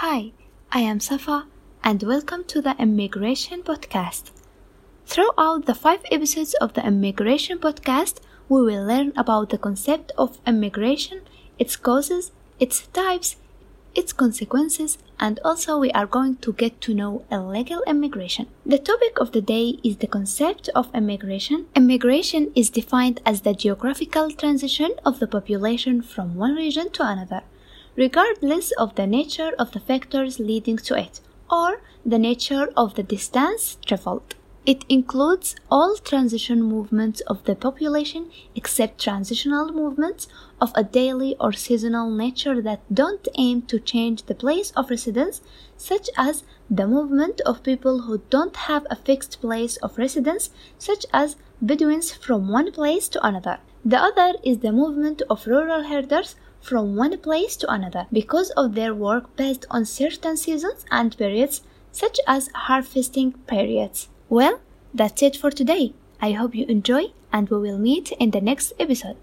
Hi, I am Safa, and welcome to the Immigration Podcast. Throughout the five episodes of the Immigration Podcast, we will learn about the concept of immigration, its causes, its types, its consequences, and also we are going to get to know illegal immigration. The topic of the day is the concept of immigration. Immigration is defined as the geographical transition of the population from one region to another regardless of the nature of the factors leading to it or the nature of the distance traveled. It includes all transition movements of the population except transitional movements of a daily or seasonal nature that don't aim to change the place of residence, such as the movement of people who don't have a fixed place of residence, such as Bedouins from one place to another. The other is the movement of rural herders from one place to another because of their work based on certain seasons and periods, such as harvesting periods. Well, that's it for today. I hope you enjoy, and we will meet in the next episode.